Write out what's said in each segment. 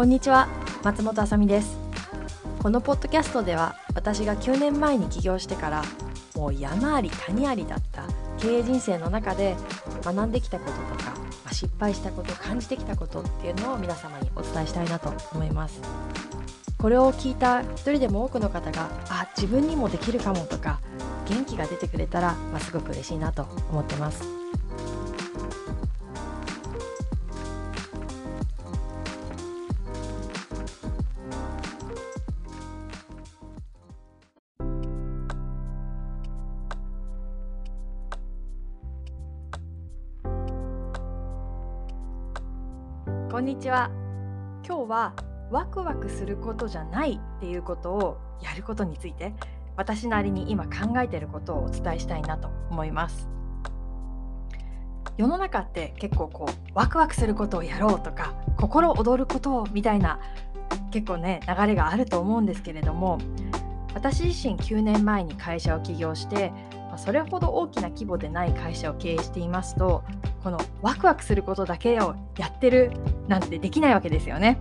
こんにちは松本あさみです。このポッドキャストでは私が9年前に起業してからもう山あり谷ありだった経営人生の中で学んできたこととか、失敗したこと感じてきたことっていうのを皆様にお伝えしたいなと思います。これを聞いた一人でも多くの方があ自分にもできるかもとか元気が出てくれたら、まあ、すごく嬉しいなと思ってます。ちは。今日はワクワクすることじゃないっていうことをやることについて私なりに今考えていることをお伝えしたいなと思います。世の中って結構こうワクワクすることをやろうとか心躍ることをみたいな結構ね流れがあると思うんですけれども私自身9年前に会社を起業してそれほど大きな規模でない会社を経営していますとこのワクワクすることだけをやってるなんてできないわけですよね。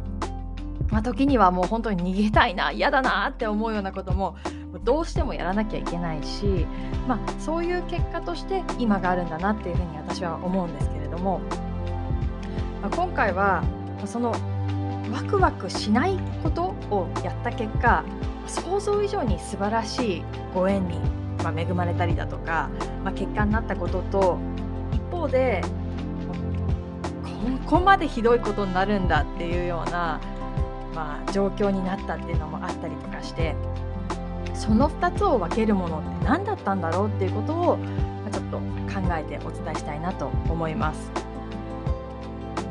まあ、時にはもう本当に逃げたいな嫌だなって思うようなこともどうしてもやらなきゃいけないし、まあ、そういう結果として今があるんだなっていうふうに私は思うんですけれども、まあ、今回はそのワクワクしないことをやった結果想像以上に素晴らしいご縁に、ま恵まれたりだとか、まあ、結果になったことと方でここまでひどいことになるんだっていうようなまあ、状況になったっていうのもあったりとかしてその2つを分けるものって何だったんだろうっていうことを、ま、ちょっと考えてお伝えしたいなと思います。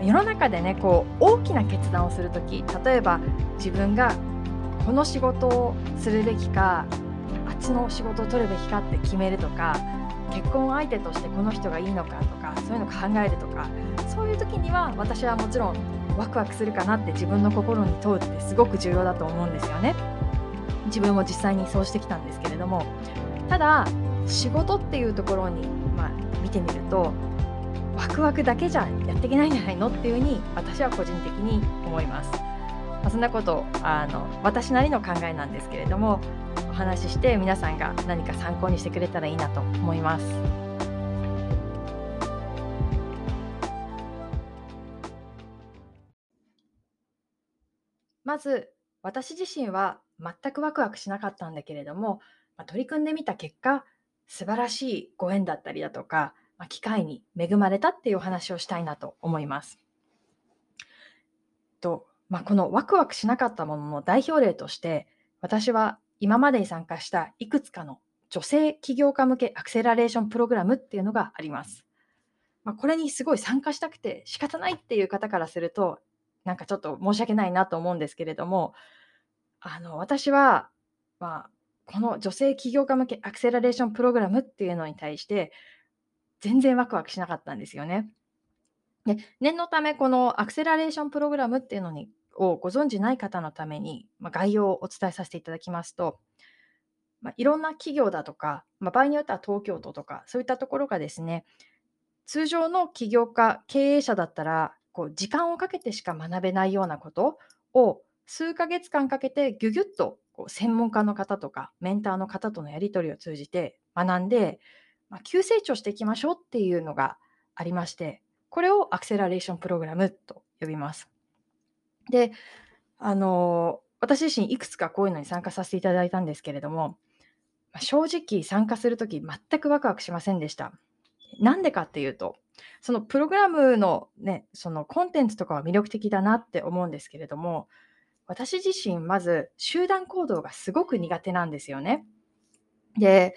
世の中でねこう大きな決断をする時例えば自分がこの仕事をするべきかあっちの仕事を取るべきかって決めるとか結婚相手としてこの人がいいのかとかそういうの考えるとかそういう時には私はもちろんワクワクするかなって自分の心に問うってすごく重要だと思うんですよね。自分も実際にそうしてきたんですけれどもただ仕事っていうところに、まあ、見てみるとワクワクだけじゃやっていけないんじゃないのっていうふうに私は個人的に思います。まあ、そんなことあの私なりの考えなんですけれどもお話しして皆さんが何か参考にしてくれたらいいなと思います。まず私自身は全くワクワクしなかったんだけれども、まあ、取り組んでみた結果素晴らしいご縁だったりだとか、まあ、機会に恵まれたっていうお話をしたいなと思います。とまあ、このワクワクしなかったものの代表例として私は今までに参加したいくつかの女性起業家向けアクセラレーションプログラムっていうのがあります。まあ、これにすごい参加したくて仕方ないっていう方からするとなんかちょっと申し訳ないなと思うんですけれども、あの、私は、まあ、この女性起業家向けアクセラレーションプログラムっていうのに対して、全然ワクワクしなかったんですよね。で念のため、このアクセラレーションプログラムっていうのにをご存じない方のために、まあ、概要をお伝えさせていただきますと、まあ、いろんな企業だとか、まあ、場合によっては東京都とか、そういったところがですね、通常の起業家、経営者だったら、こう時間をかけてしか学べないようなことを数ヶ月間かけてギュギュッとこう専門家の方とかメンターの方とのやり取りを通じて学んで、まあ、急成長していきましょうっていうのがありましてこれをアクセラレーションプログラムと呼びます。であの私自身いくつかこういうのに参加させていただいたんですけれどもま正直参加する時全くワクワクしませんでした。なんでかっていうとそのプログラムのね、そのコンテンツとかは魅力的だなって思うんですけれども、私自身まず集団行動がすごく苦手なんですよね。で、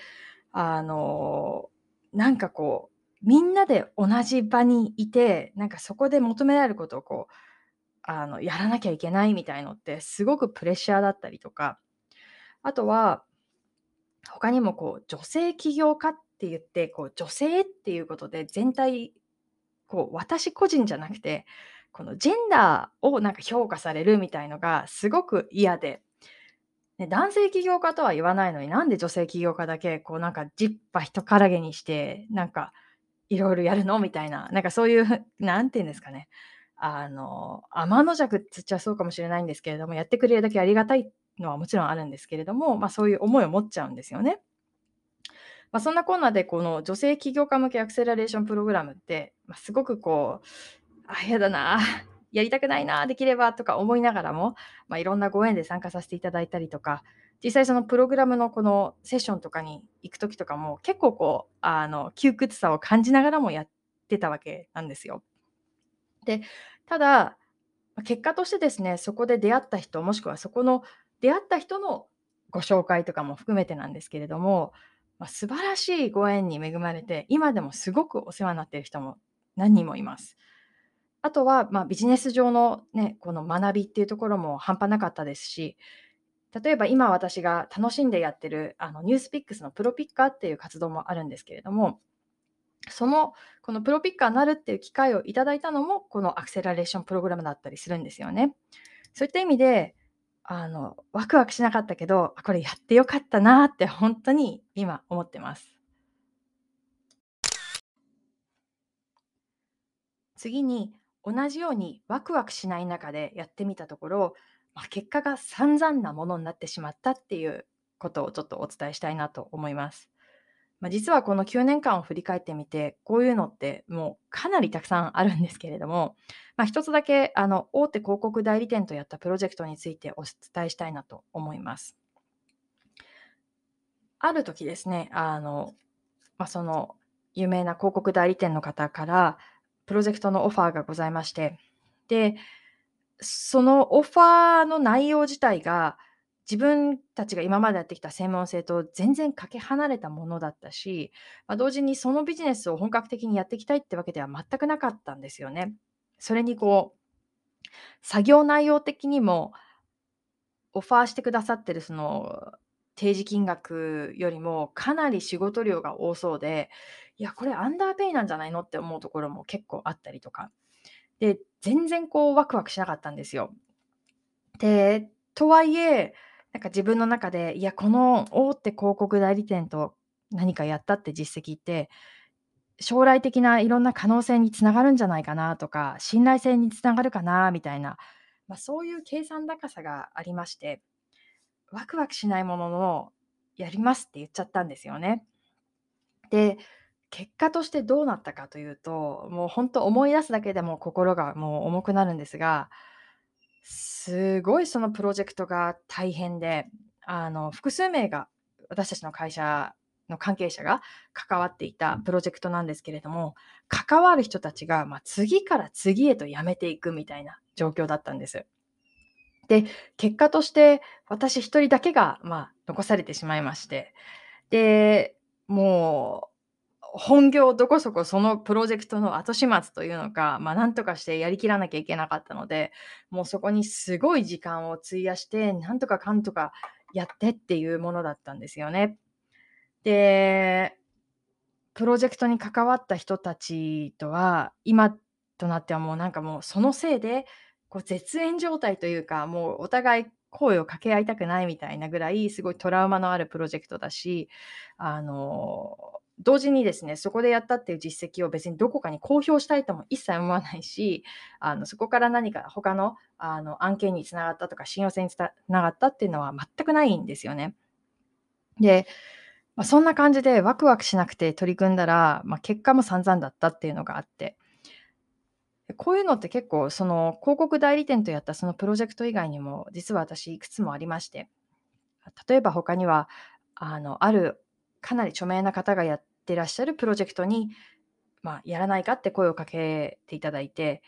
あの、なんかこう、みんなで同じ場にいて、なんかそこで求められることをこう、あの、やらなきゃいけないみたいのってすごくプレッシャーだったりとか、あとは、他にもこう、女性起業家っって言って、こう、女性っていうことで全体こう私個人じゃなくてこのジェンダーをなんか評価されるみたいのがすごく嫌で、ね、男性起業家とは言わないのになんで女性起業家だけこうなんかジッパ人からげにしてなんかいろいろやるのみたいななんかそういう何て言うんですかねあの、天の弱って言っちゃそうかもしれないんですけれども、やってくれるだけありがたいのはもちろんあるんですけれども、まあ、そういう思いを持っちゃうんですよね。まあ、そんなこんなで、この女性起業家向けアクセラレーションプログラムって、まあ、すごくこう、あ、やだな、やりたくないな、できればとか思いながらも、まあ、いろんなご縁で参加させていただいたりとか、実際そのプログラムのこのセッションとかに行く時とかも結構こう、あの、窮屈さを感じながらもやってたわけなんですよ。で、ただ、結果としてですね、そこで出会った人、もしくはそこの出会った人のご紹介とかも含めてなんですけれども、まあ、素晴らしいご縁に恵まれて、今でもすごくお世話になっている人も何人もいます。あとは、まあ、ビジネス上のね、この学びっていうところも半端なかったですし、例えば今私が楽しんでやってるあのニュースピックスのプロピッカーっていう活動もあるんですけれども、そのこのプロピッカーになるっていう機会をいただいたのもこのアクセラレーションプログラムだったりするんですよね。そういった意味であのワクワクしなかったけどこれやってよかったなって本当に今思ってます。次に同じようにワクワクしない中でやってみたところ、まあ、結果が散々なものになってしまったっていうことをちょっとお伝えしたいなと思います。まあ、実はこの9年間を振り返ってみて、こういうのってもうかなりたくさんあるんですけれども、まあ、一つだけあの大手広告代理店とやったプロジェクトについてお伝えしたいなと思います。ある時ですね、あのまあ、その有名な広告代理店の方からプロジェクトのオファーがございまして、で、そのオファーの内容自体が、自分たちが今までやってきた専門性と全然かけ離れたものだったし、まあ、同時にそのビジネスを本格的にやっていきたいってわけでは全くなかったんですよね。それにこう、作業内容的にも、オファーしてくださってるその提示金額よりもかなり仕事量が多そうで、いや、これアンダーペイなんじゃないのって思うところも結構あったりとか。で、全然こうワクワクしなかったんですよ。で、とはいえ、なんか自分の中で、いや、この大手広告代理店と何かやったって実績って、将来的ないろんな可能性につながるんじゃないかなとか、信頼性につながるかなみたいな、まあ、そういう計算高さがありまして、ワクワクしないものの、やりますって言っちゃったんですよね。で、結果としてどうなったかというと、もう本当思い出すだけでも心がもう重くなるんですが、すごいそのプロジェクトが大変で、あの、複数名が私たちの会社の関係者が関わっていたプロジェクトなんですけれども、関わる人たちが、ま、次から次へと辞めていくみたいな状況だったんです。で、結果として私一人だけが、まあ、残されてしまいまして、で、もう本業どこそこそのプロジェクトの後始末というのか、まあ、なんとかしてやりきらなきゃいけなかったので、もうそこにすごい時間を費やして、なんとかかんとかやってっていうものだったんですよね。で、プロジェクトに関わった人たちとは、今となってはもうなんかもうそのせいで、こう絶縁状態というか、もうお互い声を掛け合いたくないみたいなぐらい、すごいトラウマのあるプロジェクトだし、あの同時にですね、そこでやったっていう実績を別にどこかに公表したいとも一切思わないし、あのそこから何か他のあの案件につながったとか、信用性につながったっていうのは全くないんですよね。で、まあ、そんな感じでワクワクしなくて取り組んだら、まあ、結果も散々だったっていうのがあって、こういうのって結構、その広告代理店とやったそのプロジェクト以外にも、実は私いくつもありまして、例えば他には、あの、あるかなり著名な方がやってらっしゃるプロジェクトに、まあ、やらないかって声をかけていただいて、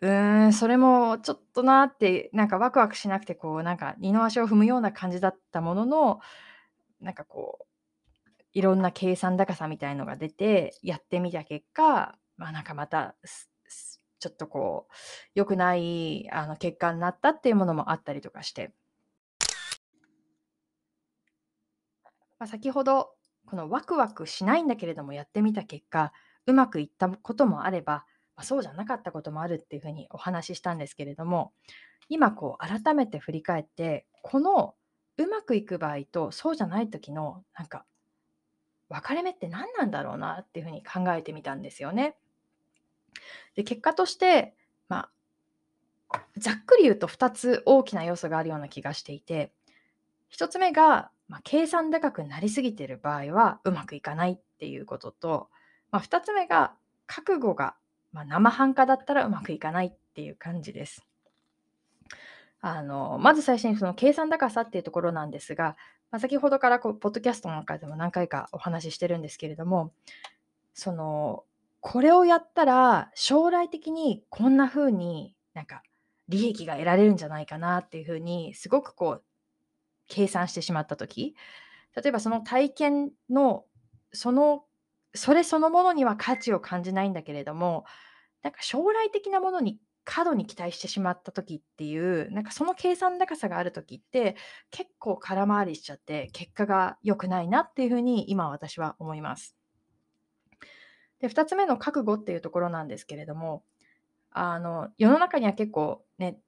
うーん、それもちょっとなって、なんかワクワクしなくて、こう、なんか二の足を踏むような感じだったものの、なんかこう、いろんな計算高さみたいのが出て、やってみた結果、まあなんかまた、ちょっとこう、良くないあの結果になったっていうものもあったりとかして。まあ、先ほどこのワクワクしないんだけれどもやってみた結果うまくいったこともあれば、まあ、そうじゃなかったこともあるっていうふうにお話ししたんですけれども今こう改めて振り返ってこのうまくいく場合とそうじゃない時のなんか分かれ目って何なんだろうなっていうふうに考えてみたんですよね。で結果として、まあ、ざっくり言うと2つ大きな要素があるような気がしていて1つ目が、まあ、計算高くなりすぎてる場合はうまくいかないっていうことと、まあ、2つ目が覚悟が、まあ、生半可だったらうまくいかないっていう感じです。あのまず最初にその計算高さっていうところなんですが、まあ、先ほどからこうポッドキャストの中でも何回かお話ししてるんですけれどもそのこれをやったら将来的にこんな風になんか利益が得られるんじゃないかなっていう風にすごくこう計算してしまった時例えばその体験のそのそれそのものには価値を感じないんだけれどもなんか将来的なものに過度に期待してしまった時っていうなんかその計算高さがある時って結構空回りしちゃって結果が良くないなっていうふうに今私は思います。で2つ目の覚悟っていうところなんですけれどもあの世の中には結構ね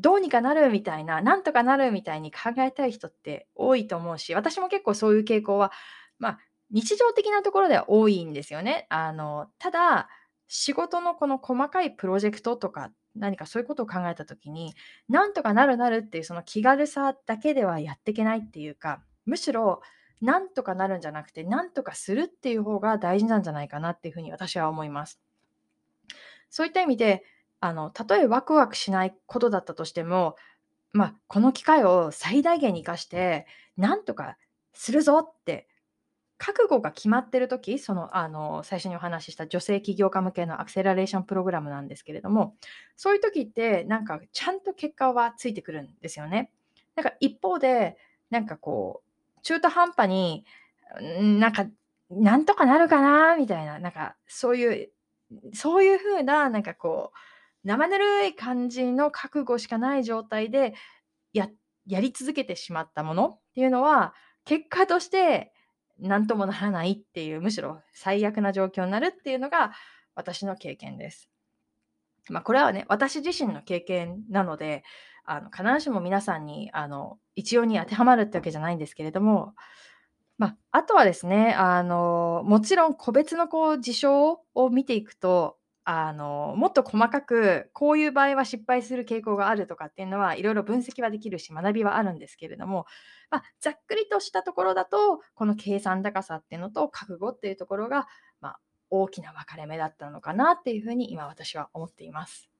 どうにかなるみたいななんとかなるみたいに考えたい人って多いと思うし私も結構そういう傾向はまあ日常的なところでは多いんですよね。あのただ仕事のこの細かいプロジェクトとか何かそういうことを考えた時になんとかなるなるっていうその気軽さだけではやっていけないっていうかむしろなんとかなるんじゃなくてなんとかするっていう方が大事なんじゃないかなっていうふうに私は思います。そういった意味であのたとえワクワクしないことだったとしても、まあ、この機会を最大限に生かしてなんとかするぞって覚悟が決まってる時そのあの最初にお話しした女性起業家向けのアクセラレーションプログラムなんですけれどもそういう時ってなんかちゃんと結果はついてくるんですよね。なんか一方でなんかこう中途半端になんかなんとかなるかなみたいななんかそういうそういう風ななんかこう生ぬるい感じの覚悟しかない状態でややり続けてしまったものっていうのは結果として何ともならないっていう、むしろ最悪な状況になるっていうのが私の経験です。まあ、これはね、私自身の経験なので、あの必ずしも皆さんにあの一様に当てはまるってわけじゃないんですけれども、まあ、あとはですね、あのもちろん個別のこう事象を見ていくと、あのもっと細かくこういう場合は失敗する傾向があるとかっていうのはいろいろ分析はできるし学びはあるんですけれども、まあ、ざっくりとしたところだとこの計算高さっていうのと覚悟っていうところが、まあ、大きな分かれ目だったのかなっていうふうに今私は思っています。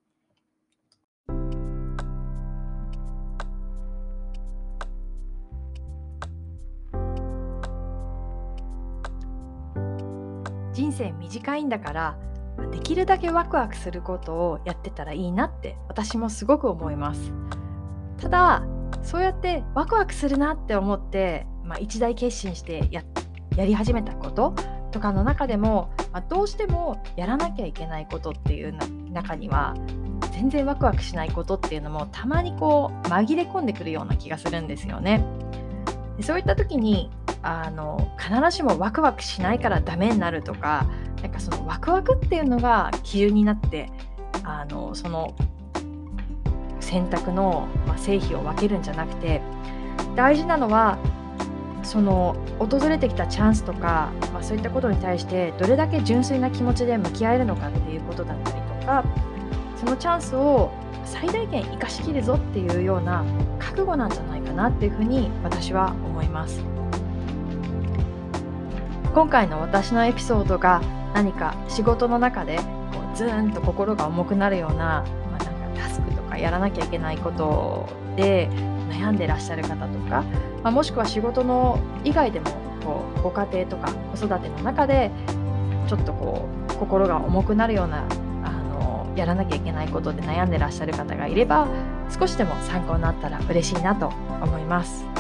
人生短いんだからできるだけワクワクすることをやってたらいいなって私もすごく思いますただそうやってワクワクするなって思って、まあ、一大決心してややり始めたこととかの中でも、まあ、どうしてもやらなきゃいけないことっていう中には全然ワクワクしないことっていうのもたまにこう紛れ込んでくるような気がするんですよね。でそういった時にあの必ずしもワクワクしないからダメになるとかなんかそのワクワクっていうのが基準になってあのその選択の、まあ、成否を分けるんじゃなくて大事なのはその訪れてきたチャンスとか、まあ、そういったことに対してどれだけ純粋な気持ちで向き合えるのかっていうことだったりとかそのチャンスを最大限生かしきるぞっていうような覚悟なんじゃないかなっていうふうに私は思います。今回の私のエピソードが何か仕事の中でこうズーンと心が重くなるような,、まあ、なんかタスクとかやらなきゃいけないことで悩んでらっしゃる方とか、まあ、もしくは仕事の以外でもこうご家庭とか子育ての中でちょっとこう心が重くなるようなあのやらなきゃいけないことで悩んでらっしゃる方がいれば少しでも参考になったら嬉しいなと思います。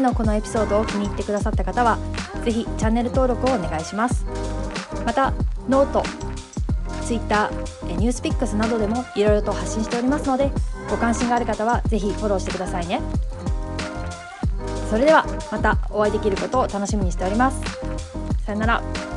回のこのエピソードを気に入ってくださった方は是非チャンネル登録をお願いします。またノート Twitter ニュースピックスなどでもいろいろと発信しておりますのでご関心がある方は是非フォローしてくださいね。それではまたお会いできることを楽しみにしております。さよなら。